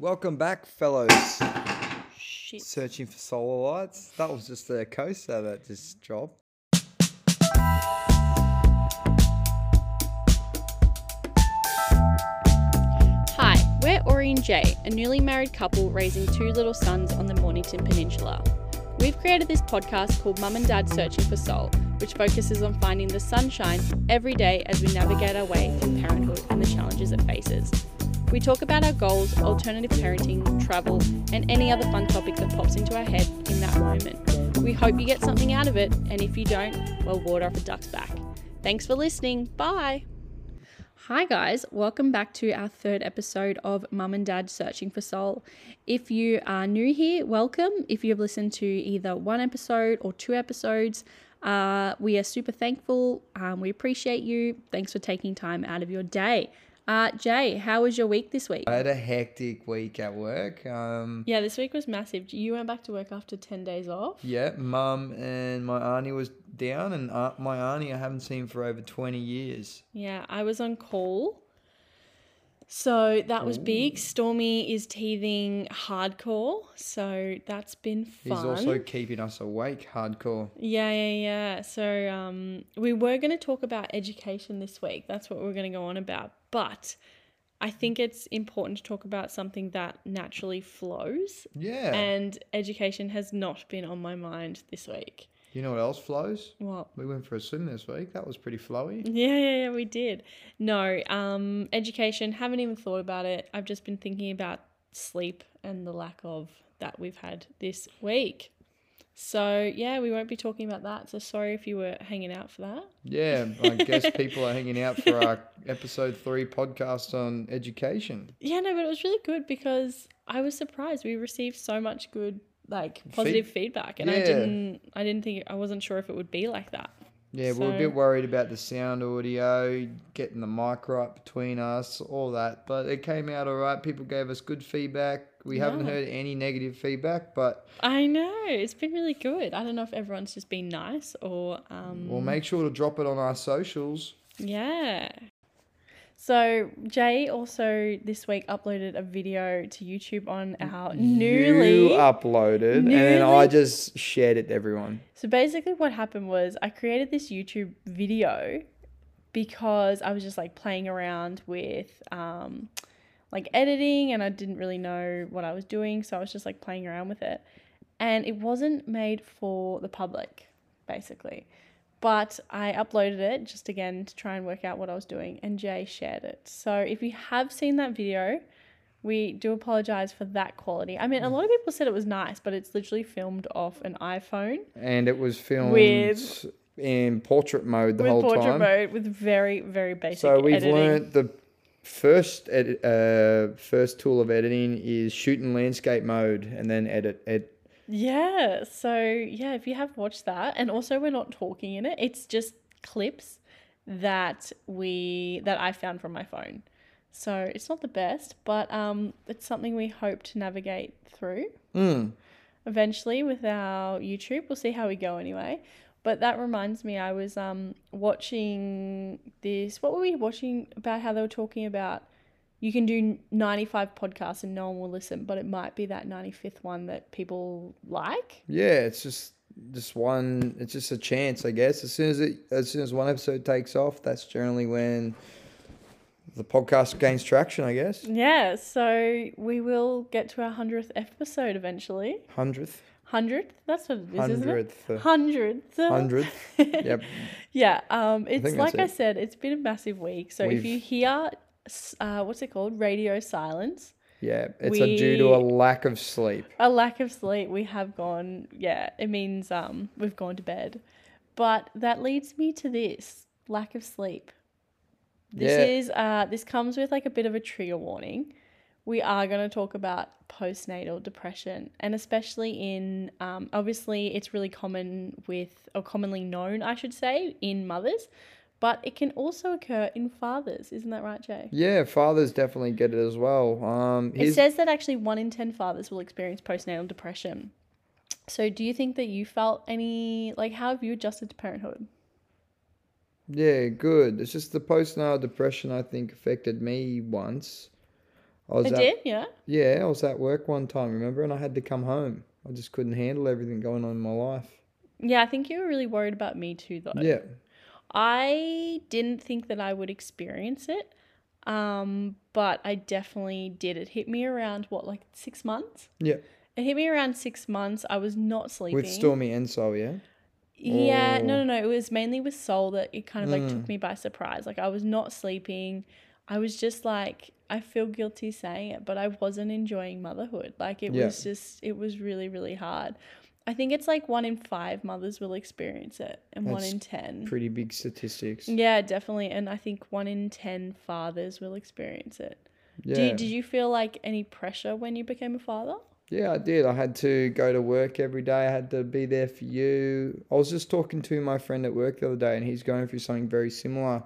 Welcome back, fellows. Shit. Searching for solar lights. That was just a coaster that just dropped. Hi, we're Aurey and Jay, a newly married couple raising two little suns on the Mornington Peninsula. We've created this podcast called Mum and Dad Searching for Sol, which focuses on finding the sunshine every day as we navigate our way through parenthood and the challenges it faces. We talk about our goals, alternative parenting, travel, and any other fun topic that pops into our head in that moment. We hope you get something out of it, and if you don't, well, water off a duck's back. Thanks for listening. Bye. Hi, guys. Welcome back to our third episode of Mum and Dad Searching for Sol. If you are new here, welcome. If you have listened to either one episode or two episodes, uh, we are super thankful. Um, we appreciate you. Thanks for taking time out of your day. Uh, Jay, how was your week this week? I had a hectic week at work. Um, Yeah, this week was massive. You went back to work after 10 days off? yeah, mum and my auntie was down, and uh, my auntie I haven't seen for over 20 years. Yeah, I was on call. So that was big. Stormy is teething hardcore. So that's been fun. He's also keeping us awake hardcore. Yeah, yeah, yeah. So um, we were going to talk about education this week. That's what we're going to go on about. But I think it's important to talk about something that naturally flows. Yeah. And education has not been on my mind this week. you know what else flows? What? We went for a swim this week. That was pretty flowy. Yeah, yeah, yeah, we did. No, um, education, haven't even thought about it. I've just been thinking about sleep and the lack of that we've had this week. So, yeah, we won't be talking about that. So, sorry if you were hanging out for that. Yeah, I guess people are hanging out for our episode three podcast on education. Yeah, no, but it was really good because I was surprised. We received so much good, like, positive feedback. And I didn't, I didn't think, I wasn't sure if it would be like that. Yeah, we we're a bit worried about the sound audio, getting the mic right between us, all that. But it came out all right. People gave us good feedback. We haven't heard any negative feedback, but I know. It's been really good. I don't know if everyone's just been nice or, um, we'll make sure to drop it on our socials. Yeah. So Jay also this week uploaded a video to YouTube on our newly. You uploaded, and then I just shared it to everyone. so basically, what happened was I created this YouTube video because I was just like playing around with um, like editing, and I didn't really know what I was doing, so I was just like playing around with it, and it wasn't made for the public, basically. But I uploaded it just again to try and work out what I was doing, and Jay shared it. So if you have seen that video, we do apologize for that quality. I mean, a lot of people said it was nice, but it's literally filmed off an iPhone And it was filmed With- in portrait mode the with whole portrait time. mode with very, very basic So we've editing. learnt the first edit, uh, first tool of editing is shoot in landscape mode, and then edit. Ed- Yeah. So yeah, if you have watched that, and also we're not talking in it, it's just clips that we that I found from my phone. So it's not the best, but um, it's something we hope to navigate through Mm. eventually with our YouTube. We'll see how we go anyway. But that reminds me, I was um watching this. What were we watching about? How they were talking about you can do ninety five podcasts and no one will listen, but it might be that ninety fifth one that people like. Yeah, it's just just one. It's just a chance, I guess. As soon as it, as soon as one episode takes off, that's generally when the podcast gains traction. I guess Yeah, so we will get to our hundredth episode eventually. hundredth, Hundredth, that's what it is, isn't it? hundredth, Hundredth. hundredth. Yep. Yeah, um, it's like I said, it's been a massive week. So if We've- you hear, uh, what's it called, radio silence, Yeah, it's a due to a lack of sleep. a lack of sleep, we have gone. Yeah, it means um we've gone to bed. But that leads me to this lack of sleep. This Yeah. is uh this comes with like a bit of a trigger warning. We are going to talk about postnatal depression, and especially in um, obviously it's really common with or commonly known, I should say, in mothers, but it can also occur in fathers. Isn't that right, Jay? Yeah, fathers definitely get it as well. Um, It says that actually one in 10 fathers will experience postnatal depression. So, do you think that you felt any, like, how have you adjusted to parenthood? Yeah, good. It's just the postnatal depression I think affected me once. I was I at, did, yeah. Yeah, I was at work one time, remember, and I had to come home. I just couldn't handle everything going on in my life. Yeah, I think you were really worried about me too, though. Yeah, I didn't think that I would experience it, um, but I definitely did. It hit me around what, like six months? yeah. It hit me around six months. I was not sleeping. With Stormy and Sol, yeah. Yeah, Or- no, no, no. It was mainly with Sol that it kind of like Mm. took me by surprise. Like I was not sleeping. I was just like, I feel guilty saying it, but I wasn't enjoying motherhood. Like it Yeah. was just, it was really, really hard. I think it's like one in five mothers will experience it, and one in ten. Pretty big statistics. Yeah, definitely. And I think one in 10 fathers will experience it. Yeah. Do, did you feel like any pressure when you became a father? Yeah, I did. I had to go to work every day. I had to be there for you. I was just talking to my friend at work the other day, and he's going through something very similar.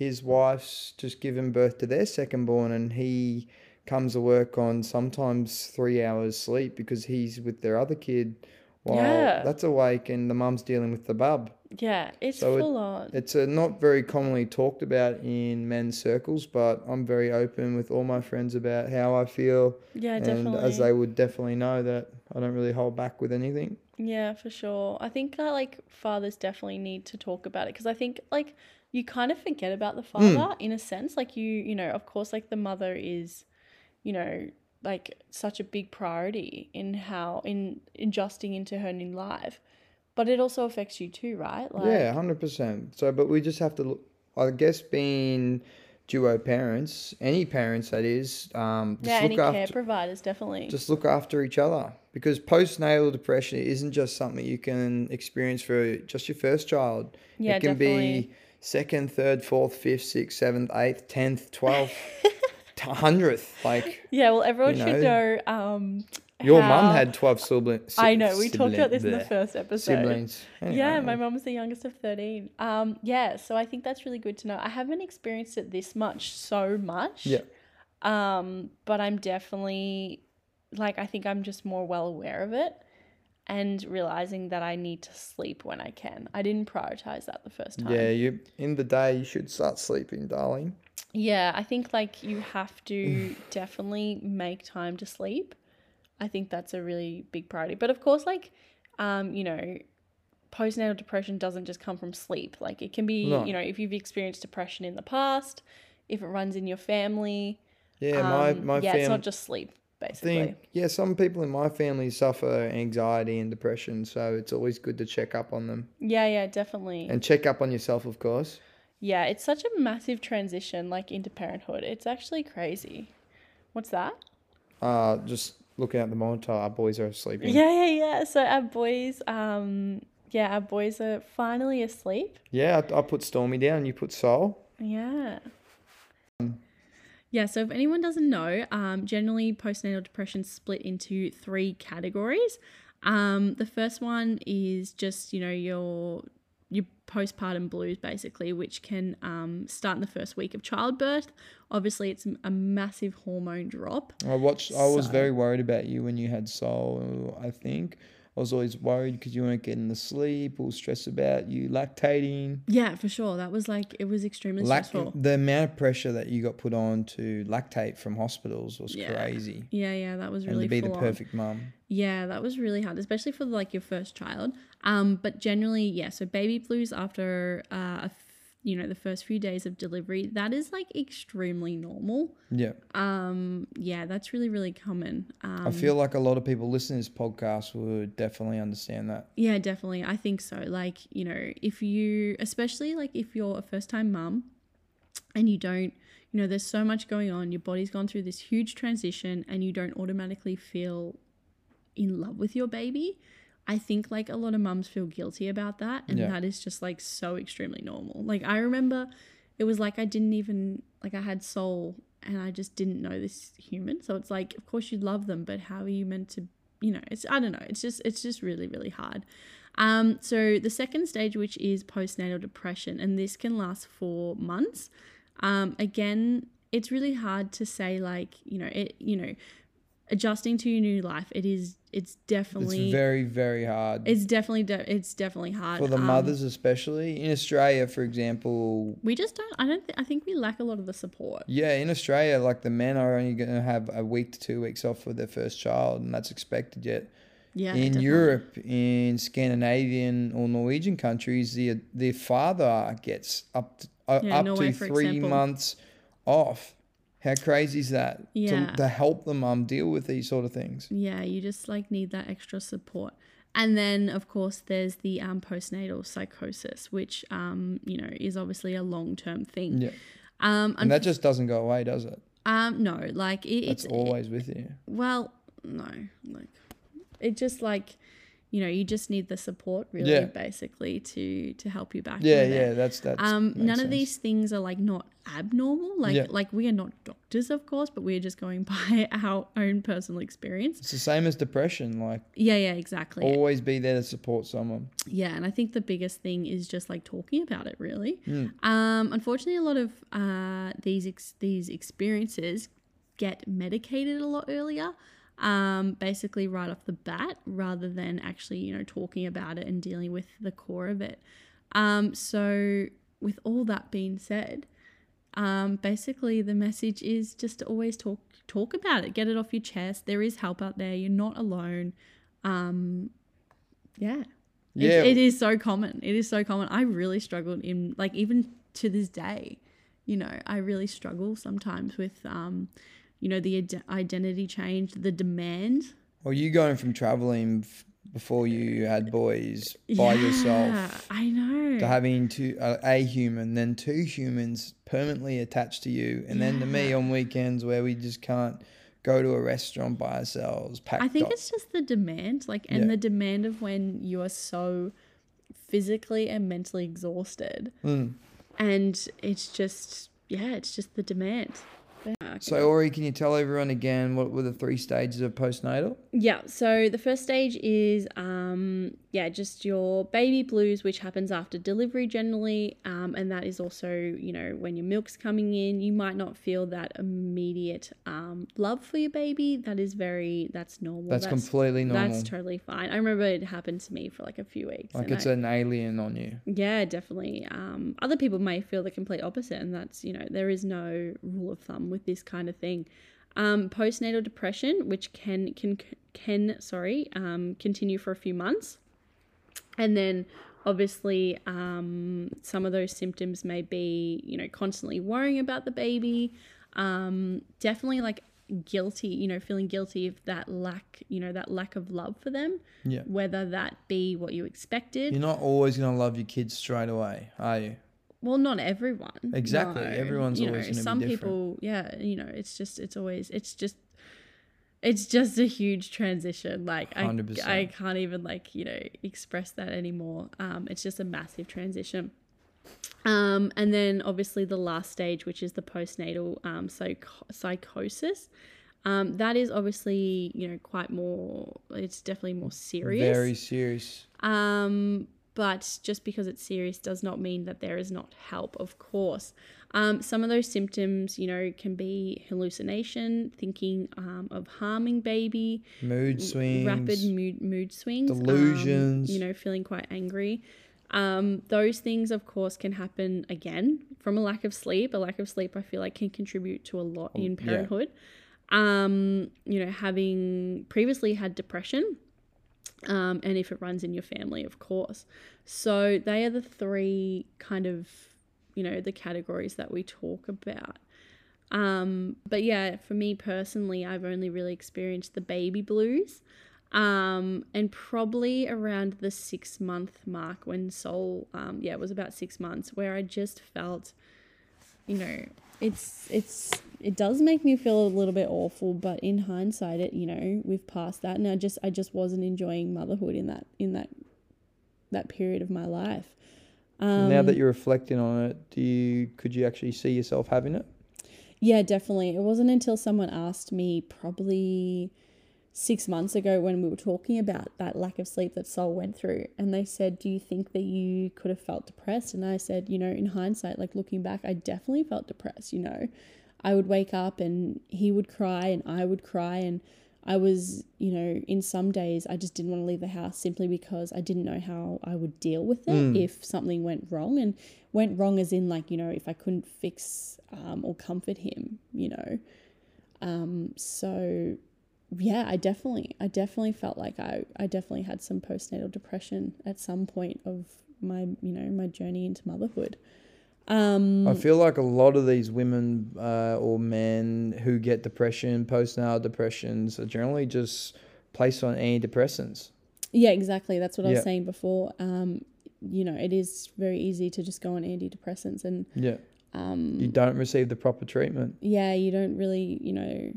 His wife's just given birth to their second born, and he comes to work on sometimes three hours sleep because he's with their other kid while Yeah. that's awake, and the mum's dealing with the bub. Yeah, it's So it- full on. It's uh, not very commonly talked about in men's circles, but I'm very open with all my friends about how I feel. yeah, and definitely. as they would definitely know that I don't really hold back with anything. Yeah, for sure. I think that like fathers definitely need to talk about it because I think like you kind of forget about the Hmm. father in a sense. Like you, you know, of course, like the mother is, you know, like such a big priority in how in adjusting into her new life, but it also affects you too, right? Like, yeah, hundred percent. So, but we just have to look. I guess being duo parents, any parents that is, um, just yeah. Any look care providers definitely. just look after each other because postnatal depression isn't just something you can experience for just your first child. yeah, it can definitely. be second, third, fourth, fifth, sixth, seventh, eighth, tenth, twelfth, hundredth. Like Yeah, well, everyone you should know. Um, your mum had twelve siblings. I know we talked about this in the first episode. siblings. Yeah, my mum was the youngest of thirteen. Um, yeah, so I think that's really good to know. I haven't experienced it this much, so much. Yeah. Um, but I'm definitely like I think I'm just more well aware of it and realizing that I need to sleep when I can. I didn't prioritize that the first time. Yeah, you in the day you should start sleeping, darling. Yeah, I think like you have to definitely make time to sleep. I think that's a really big priority. But of course, like, um, you know, postnatal depression doesn't just come from sleep. Like, it can be, No. you know, if you've experienced depression in the past, if it runs in your family. Yeah, my um, my yeah, it's not just sleep, I basically. think yeah, some people in my family suffer anxiety and depression, so it's always good to check up on them Yeah, yeah, definitely. and check up on yourself, of course. yeah, it's such a massive transition, like into parenthood. It's actually crazy. What's that? Uh, just looking at the monitor, our boys are asleep. Yeah, yeah, yeah. So our boys, um, yeah, our boys are finally asleep. Yeah, I, I put Stormy down. You put Sol. Yeah. Yeah, so if anyone doesn't know, um, generally postnatal depression split into three categories. Um, the first one is just, you know, your your postpartum blues basically, which can um, start in the first week of childbirth. Obviously, it's a massive hormone drop. I watched. I was very worried about you when you had Sol. I think I was always worried because you weren't getting the sleep. or stressed about you lactating. Yeah, for sure. That was like it was extremely Lact- stressful. the amount of pressure that you got put on to lactate from hospitals was Yeah. crazy. Yeah, yeah, that was really. and to be the perfect mum. Yeah, that was really hard, especially for like your first child. Um, but generally, yeah. So baby blues after uh, a you know the first few days of delivery, that is like extremely normal. Yeah. Um, yeah, that's really really common. Um, I feel like a lot of people listening to this podcast would definitely understand that. Yeah, definitely. I think so. Like, you know, if you, especially like if you're a first time mum and you don't, you know, there's so much going on, your body's gone through this huge transition and you don't automatically feel in love with your baby. I think like a lot of mums feel guilty about that. And Yeah. that is just like so extremely normal. Like, I remember it was like I didn't even, like, I had Sol and I just didn't know this human. So it's like, of course you love them, but how are you meant to you know it's i don't know it's just it's just really really hard um so the second stage which is postnatal depression and this can last for months um again it's really hard to say like you know it you know adjusting to your new life, it is it's definitely It's very, very hard. it's definitely de- it's definitely hard for the Um, mothers especially in australia for example We just don't. I don't. Th- I think we lack a lot of the support. yeah in australia like the men are only going to have a week to two weeks off for their first child and that's expected yet Yeah. in definitely. europe in scandinavian or norwegian countries the the father gets up to, uh, Yeah, up Norway, to three example. months off how crazy is that Yeah. to, to help the mum deal with these sort of things Yeah, you just like need that extra support. And then, of course, there's the um, postnatal psychosis, which um, you know is obviously a long term thing. yeah Um, and that just doesn't go away does it um, no, like it, it's always with you well, no, like it just like you know you just need the support really, Yeah. basically to to help you back. yeah yeah that's that's Um, none of these things are like not abnormal. Like Yeah. like we are not doctors, of course, but we are just going by our own personal experience. It's the same as depression. Like Yeah, yeah, exactly. always be there to support someone. Yeah, and I think the biggest thing is just like talking about it. Really, Mm. um, unfortunately, a lot of uh, these ex- these experiences get medicated a lot earlier. Um, basically, right off the bat, rather than actually, you know, talking about it and dealing with the core of it. Um, so, with all that being said, um, basically the message is just to always talk talk about it, get it off your chest. There is help out there. You're not alone. Um, yeah. Yeah, It, it is so common. It is so common. I really struggled in like even to this day, you know, I really struggle sometimes with um, you know, the ide- identity change, the demand. Well, you going from traveling f- before you had boys by Yeah, yourself I know. to having two uh, a human, then two humans permanently attached to you, and then to me on weekends where we just can't go to a restaurant by ourselves. I think up. it's just the demand, like, and Yeah. the demand of when you are so physically and mentally exhausted, Mm. and it's just, yeah, it's just the demand. So, Aurey, can you tell everyone again what were the three stages of postnatal? Yeah, so the first stage is um yeah, just your baby blues which happens after delivery generally um and that is also, you know, when your milk's coming in, you might not feel that immediate um love for your baby. That is very that's normal. That's, completely normal. That's totally fine. I remember it happened to me for like a few weeks. like it's I- an alien on you. yeah, definitely. Um, other people may feel the complete opposite, and that's you know there is no rule of thumb with this kind of thing. Um, postnatal depression, which can can can sorry um, continue for a few months, and then obviously um, some of those symptoms may be you know constantly worrying about the baby, um, definitely like guilty, you know, feeling guilty of that lack, you know, that lack of love for them, Yeah. whether that be what you expected. You're not always going to love your kids straight away, are you? Well, not everyone. Exactly. Everyone's you always know, gonna be some people, yeah, you know, it's just, it's always, it's just, it's just a huge transition. Like I, 100%. I can't even like you know express that anymore. Um, it's just a massive transition. Um, and then obviously the last stage, which is the postnatal um, psych- psychosis. Um, that is obviously you know quite more. It's definitely more serious. Very serious. Um, but just because it's serious does not mean that there is not help, of course. Um, some of those symptoms, you know, can be hallucination, thinking um, of harming baby, Mood swings. rapid mood, mood swings, um, delusions. you know, feeling quite angry. Um, those things, of course, can happen again from a lack of sleep. A lack of sleep, I feel like, can contribute to a lot in Oh, yeah. parenthood. Um, you know, having previously had depression, um, and if it runs in your family, of course. So they are the three kind of, you know, the categories that we talk about. Um, but yeah, for me personally, I've only really experienced the baby blues. Um, and probably around the six month mark when Sol, um, yeah, it was about six months where I just felt, you know, it's, it's, it does make me feel a little bit awful, but in hindsight, it, you know, we've passed that and I just, I just wasn't enjoying motherhood in that, in that, that period of my life. Um, now that you're reflecting on it, do you could you actually see yourself having it? Yeah, definitely. It wasn't until someone asked me probably six months ago when we were talking about that lack of sleep that Sol went through. And they said, Do you think that you could have felt depressed? And I said, You know, in hindsight, like looking back, I definitely felt depressed. You know, I would wake up and he would cry and I would cry and I was, you know, in some days I just didn't want to leave the house simply because I didn't know how I would deal with it Mm. if something went wrong. And went wrong as in, like, you know, if I couldn't fix um, or comfort him, you know. Um, so, yeah, I definitely, I definitely felt like I, I definitely had some postnatal depression at some point of my, you know, my journey into motherhood. Um, I feel like a lot of these women uh, or men who get depression, postnatal depressions, are generally just placed on antidepressants. Yeah, exactly. That's what I Yeah. was saying before. Um, you know, it is very easy to just go on antidepressants, and Yeah. um, You don't receive the proper treatment. yeah, you don't really, you know,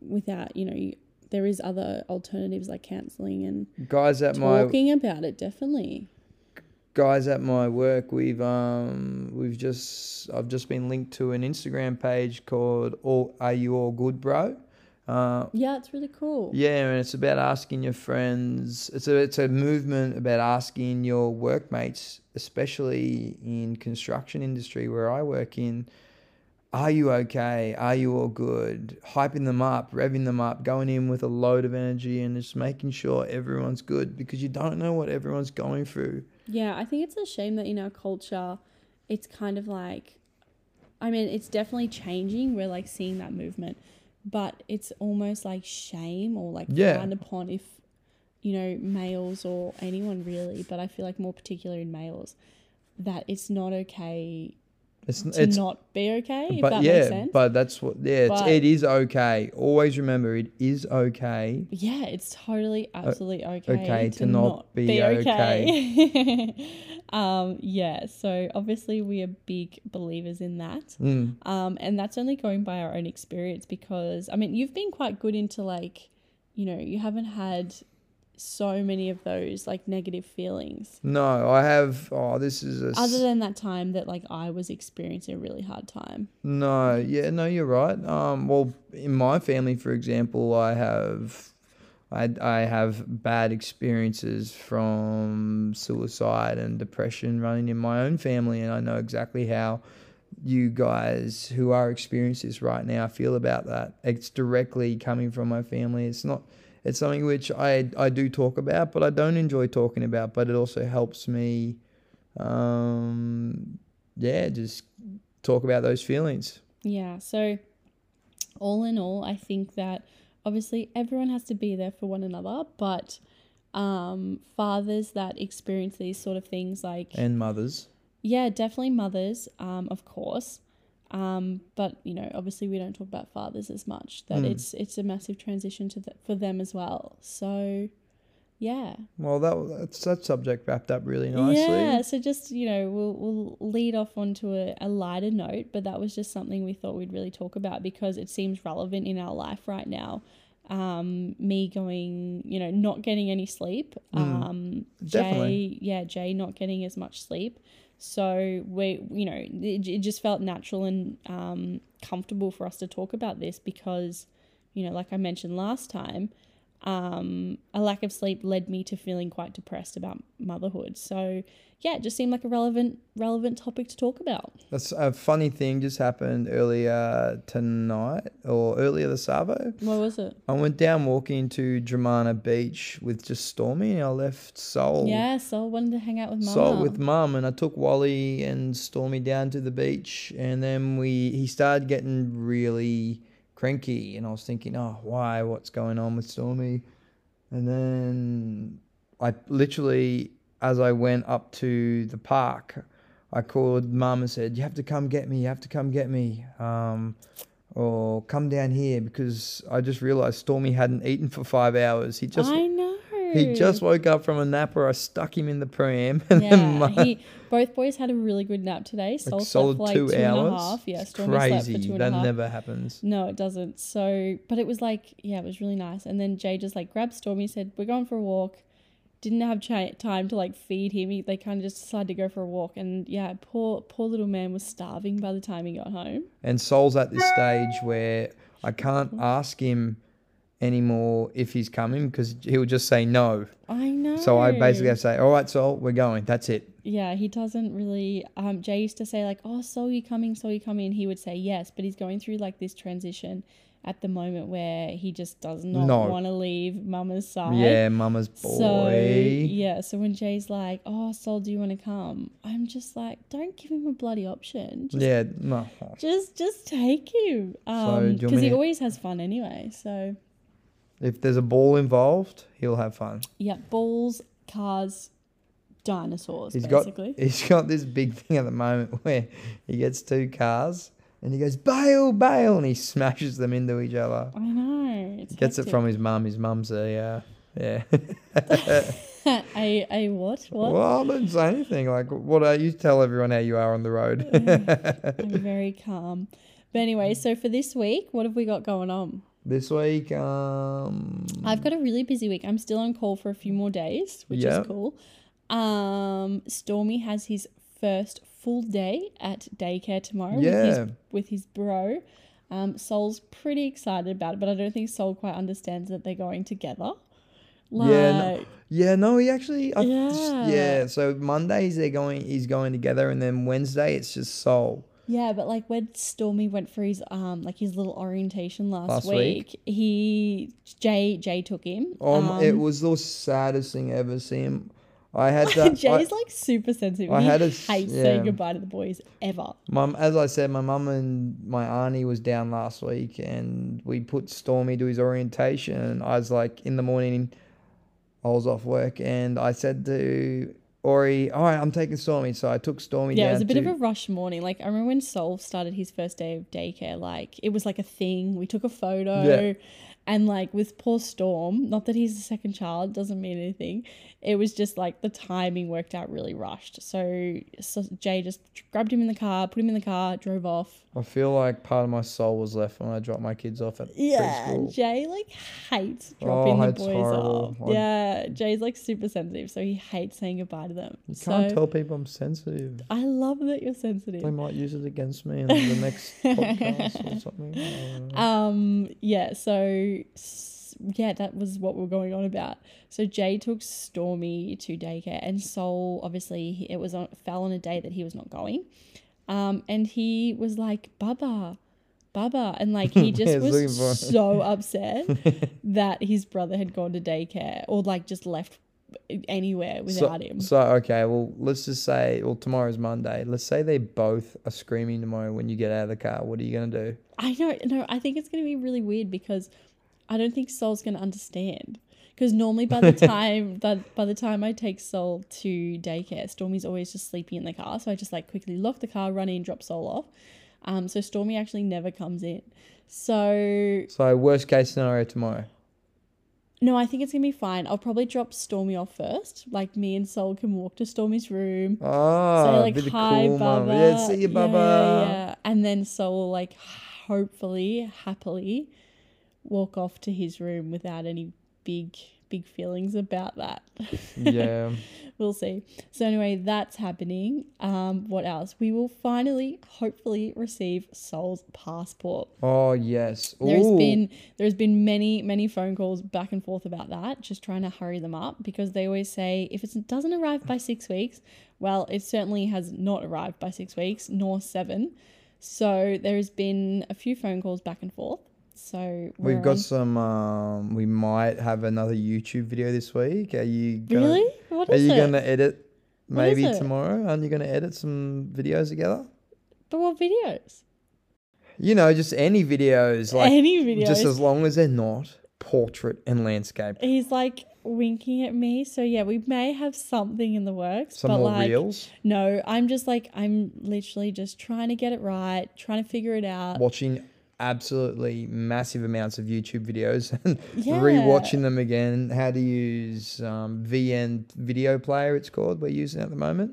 without, you know, you, there is other alternatives like counseling and Guys at my talking about it. Definitely. Guys at my work, we've um we've just I've just been linked to an Instagram page called All Are You All Good, Bro? Uh, Yeah, it's really cool. Yeah, and it's about asking your friends. It's a it's a movement about asking your workmates, especially in construction industry where I work in, are you okay? Are you all good? Hyping them up, revving them up, going in with a load of energy and just making sure everyone's good because you don't know what everyone's going through. Yeah, I think it's a shame that in our culture, it's kind of like, I mean, it's definitely changing. We're like seeing that movement, but it's almost like shame or like Yeah. frowned upon if, you know, males or anyone really, but I feel like more particular in males, that it's not okay It's to it's not be okay. If but that yeah, makes sense. but that's what yeah, it's, But- it is okay. Always remember it is okay. Yeah, it's totally absolutely okay, okay to not be okay. um, yeah, so obviously we are big believers in that. Mm. Um, and that's only going by our own experience because I mean you've been quite good into like, you know, you haven't had so many of those like negative feelings. No, I have oh this is a Other than that time that like I was experiencing a really hard time. No, yeah, no, you're right. Um, well, in my family, for example, I have, I, I have bad experiences from suicide and depression running in my own family, and I know exactly how you guys who are experiencing this right now feel about that. It's directly coming from my family. It's not. It's something which I I do talk about, but I don't enjoy talking about. But it also helps me, um, yeah, just talk about those feelings. Yeah. So, all in all, I think that obviously everyone has to be there for one another, but um, fathers that experience these sort of things, like, And mothers. yeah, definitely mothers, um, of course. Um, but you know, obviously, we don't talk about fathers as much. That Mm. it's it's a massive transition to the, for them as well. So, yeah, Well, that that's that subject wrapped up really nicely. yeah. So just you know, we'll we'll lead off onto a, a lighter note, but that was just something we thought we'd really talk about because it seems relevant in our life right now. Um, me going, you know, not getting any sleep. Mm, Um, definitely. Jay, yeah, Jay not getting as much sleep. So we, you know, it, it just felt natural and um, comfortable for us to talk about this because, you know, like I mentioned last time, um, a lack of sleep led me to feeling quite depressed about motherhood. So yeah, it just seemed like a relevant relevant topic to talk about. That's a funny thing just happened earlier tonight or earlier this Savo. What was it? I went down walking to Dromana Beach with just Stormy and I left Sol. Yeah, Sol wanted to hang out with mama. Sol with mum and I took Wally and Stormy down to the beach and then we he started getting really cranky and I was thinking, oh why? What's going on with Stormy? And then I literally as I went up to the park, I called mum and said, You have to come get me, you have to come get me. Um or come down here because I just realized Stormy hadn't eaten for five hours. He just I know. He just woke up from a nap where I stuck him in the pram and then Yeah, he, both boys had a really good nap today. Sol like slept solid like two two and a half. Yeah, It's Stormy slept crazy. for two and that a half. never happens. No, it doesn't. So, but it was like, yeah, it was really nice. And then Jay just like grabbed Stormy, He said, "We're going for a walk." Didn't have cha- time to like feed him. He, they kind of just decided to go for a walk, and yeah, poor poor little man was starving by the time he got home. And Sol's at this stage where I can't ask him anymore if he's coming because he'll just say no. I know. So I basically have to say, "All right, Sol, we're going. That's it." yeah, he doesn't really. Um, Jay used to say like, "Oh, so you coming? So you coming?" And he would say yes, but he's going through like this transition, at the moment where he just does not No. want to leave Mama's side. Yeah, mama's boy. So yeah, so when Jay's like, "Oh, Sol, do you want to come?" I'm just like, "Don't give him a bloody option. Just, yeah, no. just, just take him." Um, because he to- always has fun anyway. So If there's a ball involved, he'll have fun. yeah, balls, cars, dinosaurs, He's basically. got he's got this big thing at the moment where he gets two cars and he goes bail, bail, and he smashes them into each other. I know. It's He gets it from his mum. His mum's a uh, yeah. a a what? What? Well, I didn't say anything. Like, what are you? Tell everyone how you are on the road. I'm very calm. But anyway, so for this week, what have we got going on? This week, um, I've got a really busy week. I'm still on call for a few more days, which Yeah. is cool. Um, Stormy has his first full day at daycare tomorrow with Yeah. his with his bro. Um, Sol's pretty excited about it, but I don't think Sol quite understands that they're going together. Like, Yeah, no- yeah, no, he actually, I, yeah. Yeah. So Mondays they're going, he's going together, and then Wednesday it's just Sol. Yeah, but like when Stormy went for his um like his little orientation last, Last week, week. he Jay Jay took him. Um, it was the saddest thing ever. See him. I had to. I- Jay's like super sensitive. I he had a- hates yeah. saying goodbye to the boys ever. Mum, as I said, my mum and my auntie was down last week, and we put Stormy to his orientation. And I was like, in the morning, I was off work, and I said to Aurey, "All right, I'm taking Stormy." So I took Stormy Yeah, it was a bit to, of a rush morning. Like I remember when Sol started his first day of daycare, like it was like a thing. We took a photo Yeah. And like with poor Storm, not that he's the second child, doesn't mean anything. It was just like the timing worked out really rushed. So, so Jay just grabbed him in the car, put him in the car, drove off. I feel like part of my soul was left when I dropped my kids off at Yeah, preschool. Jay like hates dropping the Oh, it's boys horrible. off. I- Yeah, Jay's like super sensitive, so he hates saying goodbye to them. You so can't tell people I'm sensitive. I love that you're sensitive. They might use it against me in the next podcast or something. I don't know. Um, yeah, so yeah, that was what we were going on about. So Jay took Stormy to daycare, and Sol obviously it was on fell on a day that he was not going, um, and he was like Baba, Baba, and like he just Yeah, was so upset that his brother had gone to daycare or like just left anywhere without so, him. So okay, well let's just say well tomorrow's Monday. Let's say they both are screaming tomorrow when you get out of the car. What are you gonna do? I know, no, I think it's going to be really weird because I don't think Sol's going to understand. Because normally by the time that by the time I take Sol to daycare, Stormy's always just sleeping in the car. So I just like quickly lock the car, run in, drop Sol off. Um, so Stormy actually never comes in. So So worst case scenario tomorrow. no, I think it's gonna be fine. I'll probably drop Stormy off first. Like me and Sol can walk to Stormy's room. Oh, say like hi, cool Baba. mum. Yeah, see you, Yeah, Yeah, yeah. And then Sol will like hopefully, happily walk off to his room without any big, big feelings about that. Yeah. we'll see. So anyway, that's happening. Um, what else? We will finally, hopefully, receive Sol's passport. Oh yes. there has been there's been many many phone calls back and forth about that, just trying to hurry them up because they always say if it doesn't arrive by six weeks, well, it certainly has not arrived by six weeks nor seven. So there has been a few phone calls back and forth. So We've got on- some. Um, we might have another YouTube video this week. Are you gonna, really what Are you it? gonna edit? Maybe tomorrow. Aren't you gonna edit some videos together? But what videos? You know, just any videos, like Any videos? just as long as they're not portrait and landscape. He's like winking at me. So yeah, we may have something in the works. Some but more like, reels. No, I'm just like I'm literally just trying to get it right, trying to figure it out. Watching absolutely massive amounts of YouTube videos and Yeah. rewatching them again. How to use um, VN Video Player? It's called. We're using at the moment.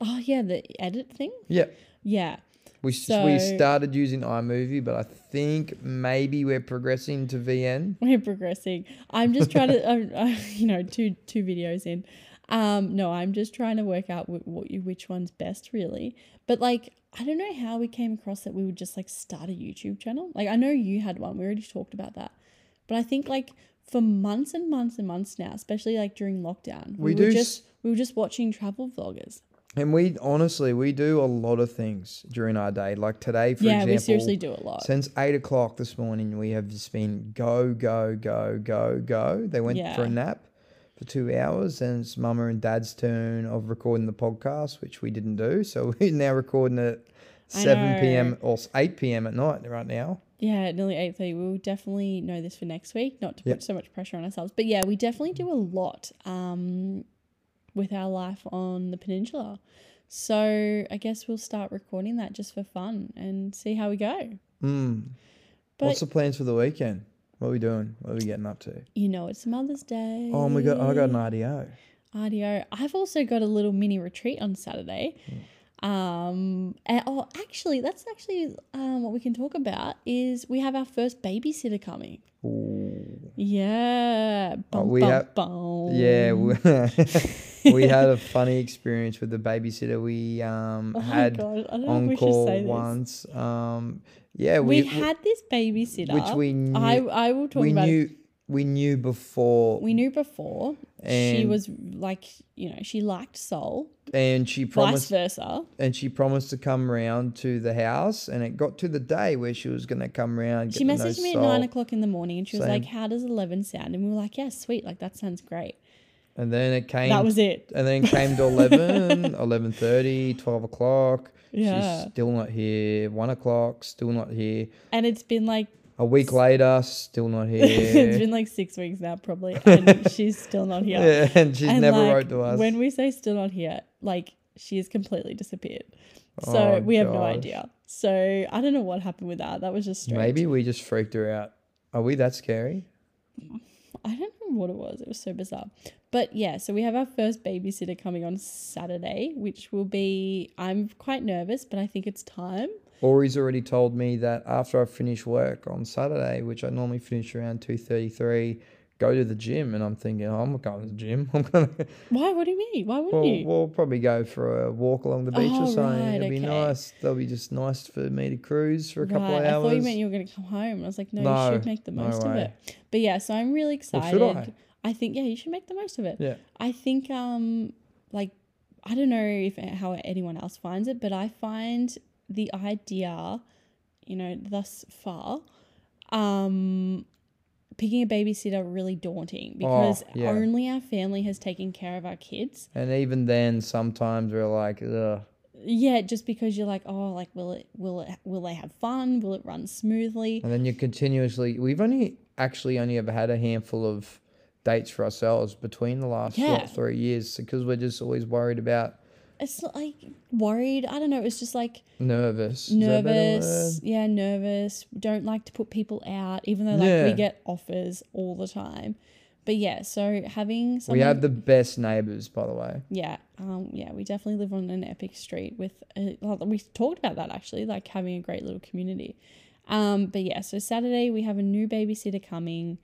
Oh yeah, the edit thing. Yeah. Yeah, We, So- we started using iMovie, but I think maybe we're progressing to VN. we're progressing. I'm just trying to, you know, two two videos in. Um, no, I'm just trying to work out what you, which one's best, really. But like, I don't know how we came across that we would just like start a YouTube channel. Like, I know you had one. We already talked about that. But I think like for months and months and months now, especially like during lockdown, we, We were do just we were just watching travel vloggers. And we honestly we do a lot of things during our day. Like today, for yeah, example, we seriously do a lot. since eight o'clock this morning, we have just been go, go, go, go, go. They went for a nap for two hours, and it's Mama and Dad's turn of recording the podcast, which we didn't do. So we're now recording at seven p.m. or eight p.m. at night right now. Yeah, nearly eight thirty. We'll definitely know this for next week, not to Yep. put so much pressure on ourselves. But yeah, we definitely do a lot um, with our life on the peninsula. So I guess we'll start recording that just for fun and see how we go. Mm. But What's the plans for the weekend? What are we doing? What are we getting up to? you know, it's Mother's Day. Oh my god, oh, I got an RDO. RDO. I've also got a little mini retreat on Saturday. Hmm. Um, and, oh, actually, that's actually um, what we can talk about is we have our first babysitter coming. Ooh. Yeah. Bum, we bum, have- bum. Yeah, we, we had a funny experience with the babysitter. We um, Oh had God, I don't know if on call once. Um, yeah, We, we, had this babysitter. which we knew. I I will talk we about. knew It. We knew before, We knew before. she was like, you know, she liked Sol. and she Vice promised versa. and she promised to come round to the house. And it got to the day where she was going to come round. She get to know messaged me at Sol. nine o'clock in the morning, and she was Same. like, "How does eleven sound?" And we were like, "Yeah, sweet. Like that sounds great." and then it came. That was it. And then it came to 11, 11.30, 12 o'clock. Yeah. She's still not here. 1 o'clock, still not here. And it's been like A week later, still not here. it's been like six weeks now, probably, and she's still not here. Yeah, and she's And, never like, wrote to us. When we say still not here, like she has completely disappeared. So Oh, we have no idea. So I don't know what happened with that. That was just strange. Maybe we just freaked her out. Are we that scary? I don't know what it was. It was so bizarre. But yeah, so we have our first babysitter coming on Saturday, which will be I'm quite nervous, but I think it's time. Aurey's already told me that after I finish work on Saturday, which I normally finish around two thirty three, go to the gym. And I'm thinking, oh, I'm not going to the gym. I'm gonna Why? What do you mean? Why wouldn't we'll, you? we'll probably go for a walk along the beach or Oh, something. right, It'll be nice. That'll be just nice for me to cruise for a couple right. of hours. I thought you meant you were going to come home. I was like, no, No, you should make the no most of it. But yeah, so I'm really Well, excited. should I? think yeah, you should make the most of it. Yeah. I think um like I don't know if how anyone else finds it, but I find the idea, you know, thus far, um picking a babysitter really daunting because Oh, yeah. only our family has taken care of our kids. And even then, sometimes we're like, ugh. Yeah, just because you're like, oh, like will it will it will they have fun? Will it run smoothly? And then you continuously. We've only actually only ever had a handful of dates for ourselves between the last Yeah. three years because we're just always worried about It's not like worried. I don't know. It's just like nervous. Is that a better nervous. Yeah, nervous. Don't like to put people out, even though like Yeah. we get offers all the time. But yeah, so having someone, We have the best neighbors, by the way. yeah, um, yeah, we definitely live on an epic street with. A, we talked about that actually, like having a great little community. Um, but yeah, so Saturday we have a new babysitter coming.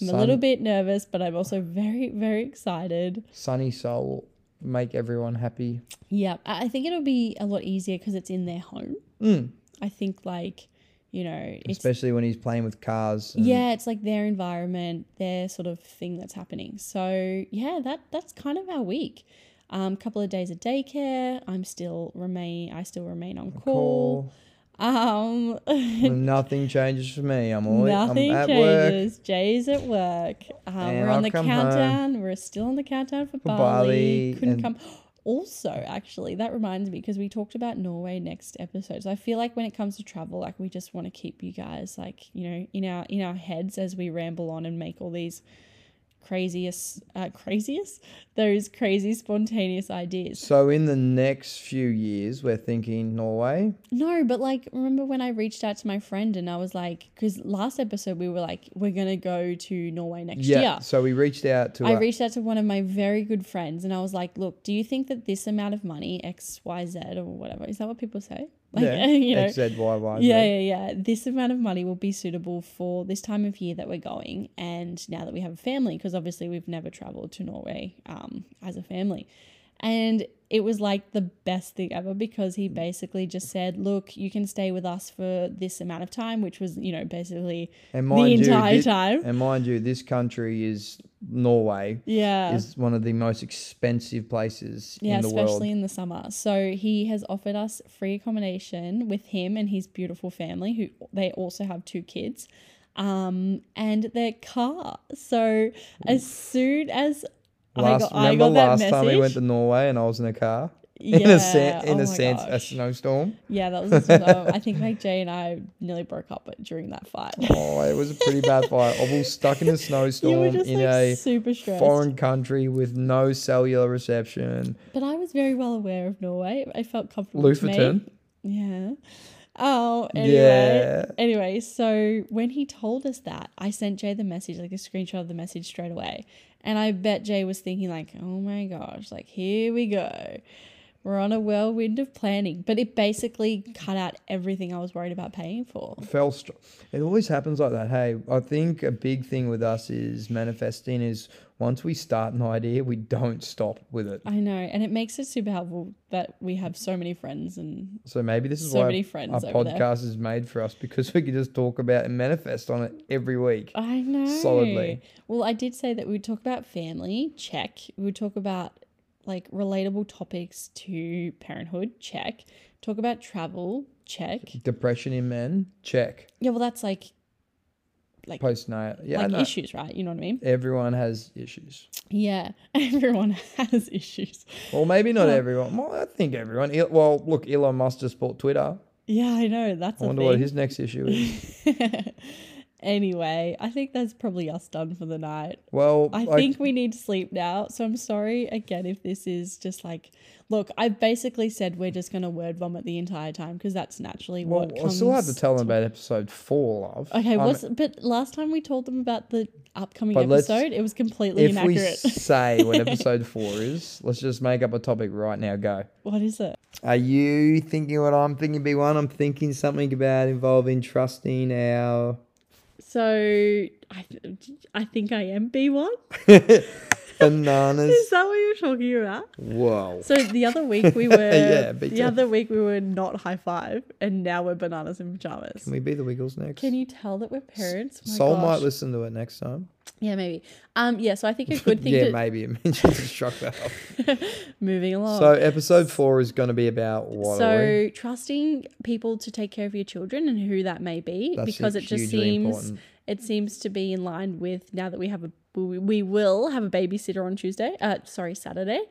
I'm a little bit nervous, but I'm also very, very excited. Sunny Sol make everyone happy. Yeah, I think it'll be a lot easier because it's in their home. Mm. I think like, you know, Especially when he's playing with cars. yeah, it's like their environment, their sort of thing that's happening. So yeah, that that's kind of our week. Um, couple of days of daycare. I'm still remain. I still remain on call. Call. Um, Nothing changes for me. I'm always nothing I'm at work. Jay's at work. Um, we're on I'll the come home countdown. We're still on the countdown for, Bali. Bali Couldn't come. Also, actually, that reminds me because we talked about Norway next episode. So I feel like when it comes to travel, like we just want to keep you guys like you know in our in our heads as we ramble on and make all these craziest uh, craziest those crazy spontaneous ideas. So in the next few years, we're thinking Norway. No, but like, remember when I reached out to my friend and I was like, because last episode we were like, we're gonna go to Norway next Yeah. year. So we reached out to. I a- reached out to one of my very good friends and I was like, look, do you think that this amount of money, X, Y, Z, or whatever, is that what people say? Like, yeah, you know, XZYY. yeah, yeah, yeah. This amount of money will be suitable for this time of year that we're going, and now that we have a family, because obviously we've never traveled to Norway um, as a family, and it was like the best thing ever because he basically just said, "Look, you can stay with us for this amount of time," which was you know basically And the mind you, entire thi- time. And mind you, this country is Norway Yeah. is one of the most expensive places yeah, in the world. especially world. in the summer. So he has offered us free accommodation with him and his beautiful family, who they also have two kids, um, and their car. So as soon as I Last, got, I remember got last message, time we went to Norway and I was in a car yeah, in a sand, in oh a sand, a snowstorm. Yeah, that was. A snow. I think like Jay and I nearly broke up during that fight. Oh, it was a pretty bad fight. I was stuck in a snowstorm just in like a super stressed. foreign country with no cellular reception. But I was very well aware of Norway. I felt comfortable. Lofoten. Yeah. Oh, anyway. Yeah. Anyway, so when he told us that, I sent Jay the message, like a screenshot of the message straight away. And I bet Jay was thinking, like, oh my gosh, like, here we go. We're on a whirlwind of planning. But it basically cut out everything I was worried about paying for. fell str- it always happens like that hey i think a big thing with us is manifesting is once we start an idea we don't stop with it I know. And it makes it super helpful that we have so many friends and so maybe this is so why many our friends there. podcast is made for us because we can just talk about and manifest on it every week I know. Solidly. Well, I did say that we would talk about family, check. We would talk about like relatable topics to parenthood, check. Talk about travel, check. depression in men check Yeah, well, that's like like postnatal yeah like issues, right? You know what I mean? everyone has issues Yeah, everyone has issues. well maybe not Well- everyone well i think everyone well look elon musk just bought twitter Yeah, I know. That's i wonder thing. what his next issue is anyway, I think that's probably us done for the night. well I think we need to sleep now. So I'm sorry again if this is just like, look, I've basically said we're just going to word vomit the entire time because that's naturally well what i still have to tell them about episode four love Okay, I'm- what's, but last time we told them about the upcoming episode, it was completely if we inaccurate. say what episode four is, let's just make up a topic right now. Go. what is it? Are you thinking what I'm thinking? B1. I'm thinking something about involving trusting our So I, I think I am B1. bananas. Is that what you're talking about? Whoa. So the other week we were Yeah, the B2. other week we were not high five, and now we're bananas in pajamas. Can we be the Wiggles next? Can you tell that we're parents? My Sol gosh. might listen to it next time. Yeah, maybe. Um, yeah. So I think a good thing yeah, to maybe. It mentions a shock valve. moving along. So episode four is going to be about what? So trusting people to take care of your children and who that may be, That's because it just seems important. it seems to be in line with now that we have a we will have a babysitter on Tuesday. Uh, sorry, Saturday.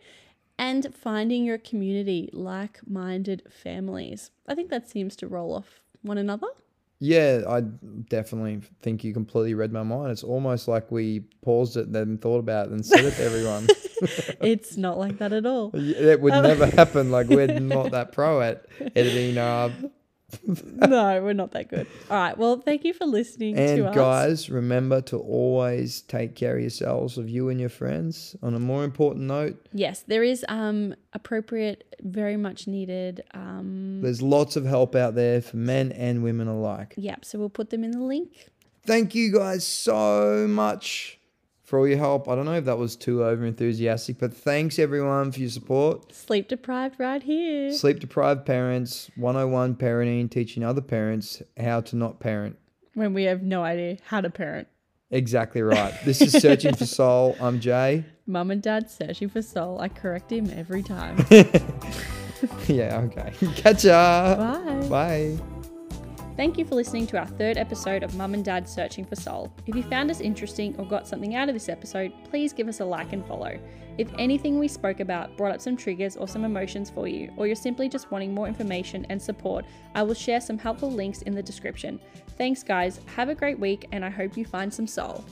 And finding your community, like minded families. I think that seems to roll off one another. Yeah, I definitely think you completely read my mind. It's almost like we paused it, then thought about it, and said it to everyone. it's not like that at all. It would never happen. Like we're not that pro at editing. Uh, no, we're not that good. All right. Well, thank you for listening and to us. guys, remember to always take care of yourselves, of you and your friends. On a more important note, Yes, there is um appropriate, very much needed. Um, there's lots of help out there for men and women alike. yep. So we'll put them in the link. Thank you guys so much for all your help. I don't know if that was too over enthusiastic, but thanks everyone for your support. Sleep deprived right here. Sleep deprived parents, 101 parenting, teaching other parents how to not parent. when we have no idea how to parent. Exactly right. This is Searching for Sol. I'm Jay. Mum and dad searching for Sol. I correct him every time. yeah, okay. Catch ya. Bye. Bye. Thank you for listening to our third episode of Mum and Dad Searching for Sol. If you found us interesting or got something out of this episode, please give us a like and follow. If anything we spoke about brought up some triggers or some emotions for you, or you're simply just wanting more information and support, I will share some helpful links in the description. Thanks, guys. Have a great week, and I hope you find some soul.